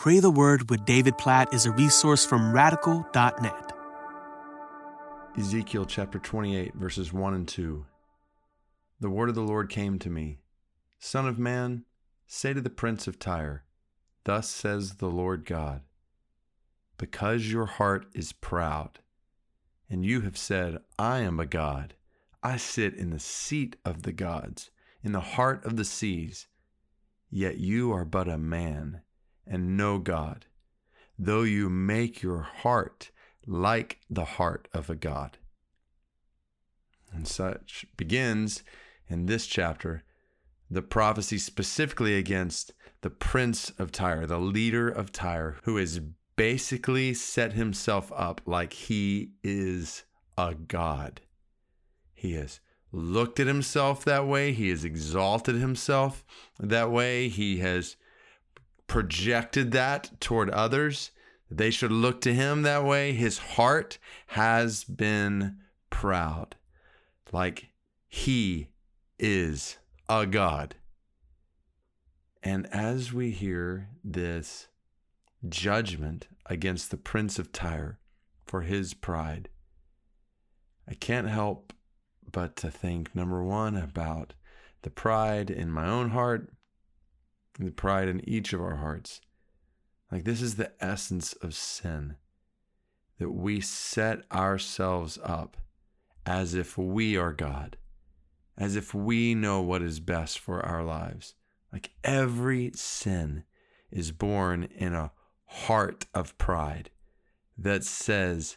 Pray the Word with David Platt is a resource from radical.net. Ezekiel chapter 28, verses 1 and 2. The word of the Lord came to me Son of man, say to the prince of Tyre, Thus says the Lord God, because your heart is proud, and you have said, I am a God, I sit in the seat of the gods, in the heart of the seas, yet you are but a man and no God, though you make your heart like the heart of a God. And such begins in this chapter the prophecy specifically against the prince of Tyre, the leader of Tyre, who has basically set himself up like he is a god. He has looked at himself that way, he has exalted himself that way, he has projected that toward others. They should look to him that way. His heart has been proud, like he is a God. And as we hear this judgment against the prince of Tyre for his pride, I can't help but to think, number one, about the pride in my own heart the pride in each of our hearts. Like, this is the essence of sin that we set ourselves up as if we are God, as if we know what is best for our lives. Like, every sin is born in a heart of pride that says,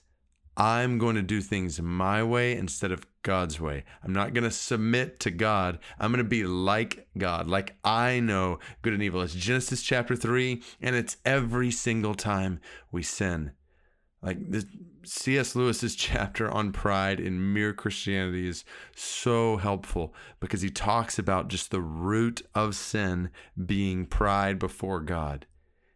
I'm going to do things my way instead of God's way. I'm not going to submit to God. I'm going to be like God, like I know good and evil. It's Genesis chapter 3, and it's every single time we sin. Like the C.S. Lewis's chapter on pride in Mere Christianity is so helpful because he talks about just the root of sin being pride before God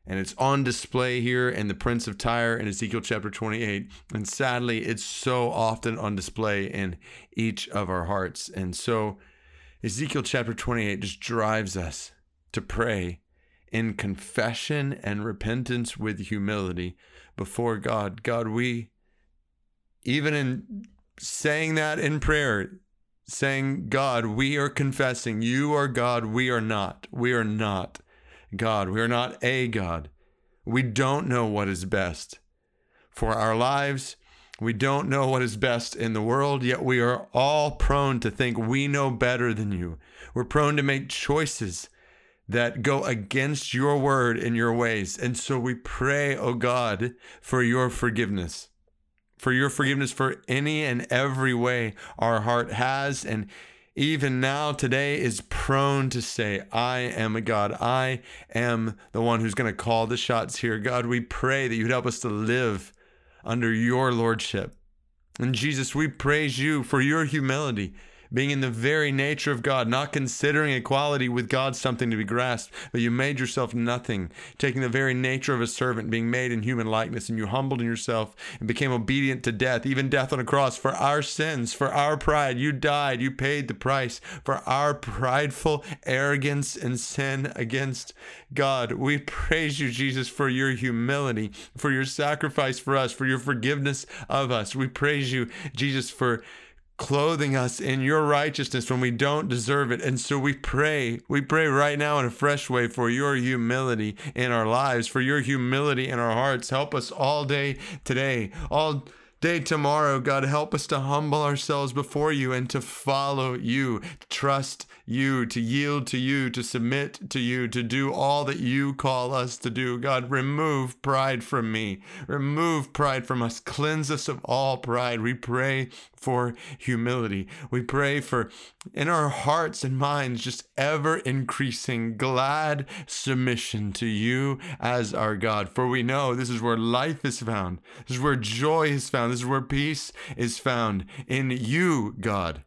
and it's on display here in the Prince of Tyre in Ezekiel chapter 28. And sadly, it's so often on display in each of our hearts. And so Ezekiel chapter 28 just drives us to pray in confession and repentance with humility before God. God, we, even in saying that in prayer, saying, God, we are confessing, you are God, we are not. We are not. God. We are not a God. We don't know what is best for our lives. We don't know what is best in the world, yet we are all prone to think we know better than you. We're prone to make choices that go against your word and your ways. And so we pray, oh God, for your forgiveness, for your forgiveness for any and every way our heart has and even now today is prone to say, I am a God. I am the one who's going to call the shots here. God, we pray that you'd help us to live under your lordship. And Jesus, we praise you for your humility being in the very nature of God, not considering equality with God something to be grasped, but you made yourself nothing, taking the very nature of a servant, being made in human likeness, and you humbled yourself and became obedient to death, even death on a cross for our sins, for our pride. You died, you paid the price for our prideful arrogance and sin against God. We praise you, Jesus, for your humility, for your sacrifice for us, for your forgiveness of us. We praise you, Jesus, for clothing us in your righteousness when we don't deserve it. And so we pray, we pray right now in a fresh way for your humility in our lives, for your humility in our hearts. Help us all day today, all day tomorrow, God, help us to humble ourselves before you and to follow you, trust you, to yield to you, to submit to you, to do all that you call us to do. God, remove pride from me, remove pride from us, cleanse us of all pride. We pray for humility. We pray for in our hearts and minds just ever increasing glad submission to you as our God. For we know this is where life is found. This is where joy is found. This is where peace is found in you, God.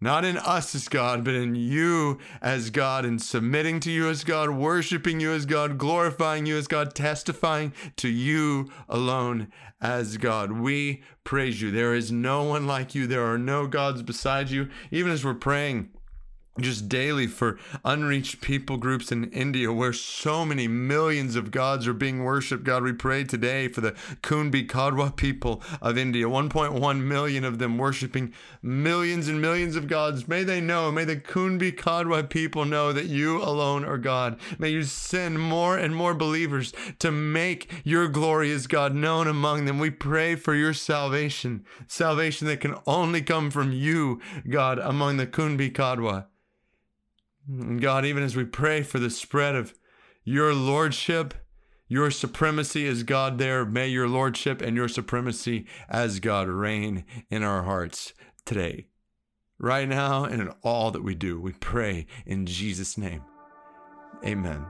Not in us as God, but in you as God, and submitting to you as God, worshiping you as God, glorifying you as God, testifying to you alone as God. We praise you. There is no one like you. There are no gods beside you. Even as we're praying, just daily for unreached people groups in India where so many millions of gods are being worshiped. God, we pray today for the Kumbhi Kadwa people of India, 1.1 million of them worshiping millions and millions of gods. May they know, may the Kumbhi Kadwa people know that you alone are God. May you send more and more believers to make your glorious God known among them. We pray for your salvation, salvation that can only come from you, God, among the Kumbhi Kadwa. Mm, God, even as we pray for the spread of your lordship, your supremacy as God there, may your lordship and your supremacy as God reign in our hearts today, right now, and in all that we do. We pray in Jesus' name. Amen.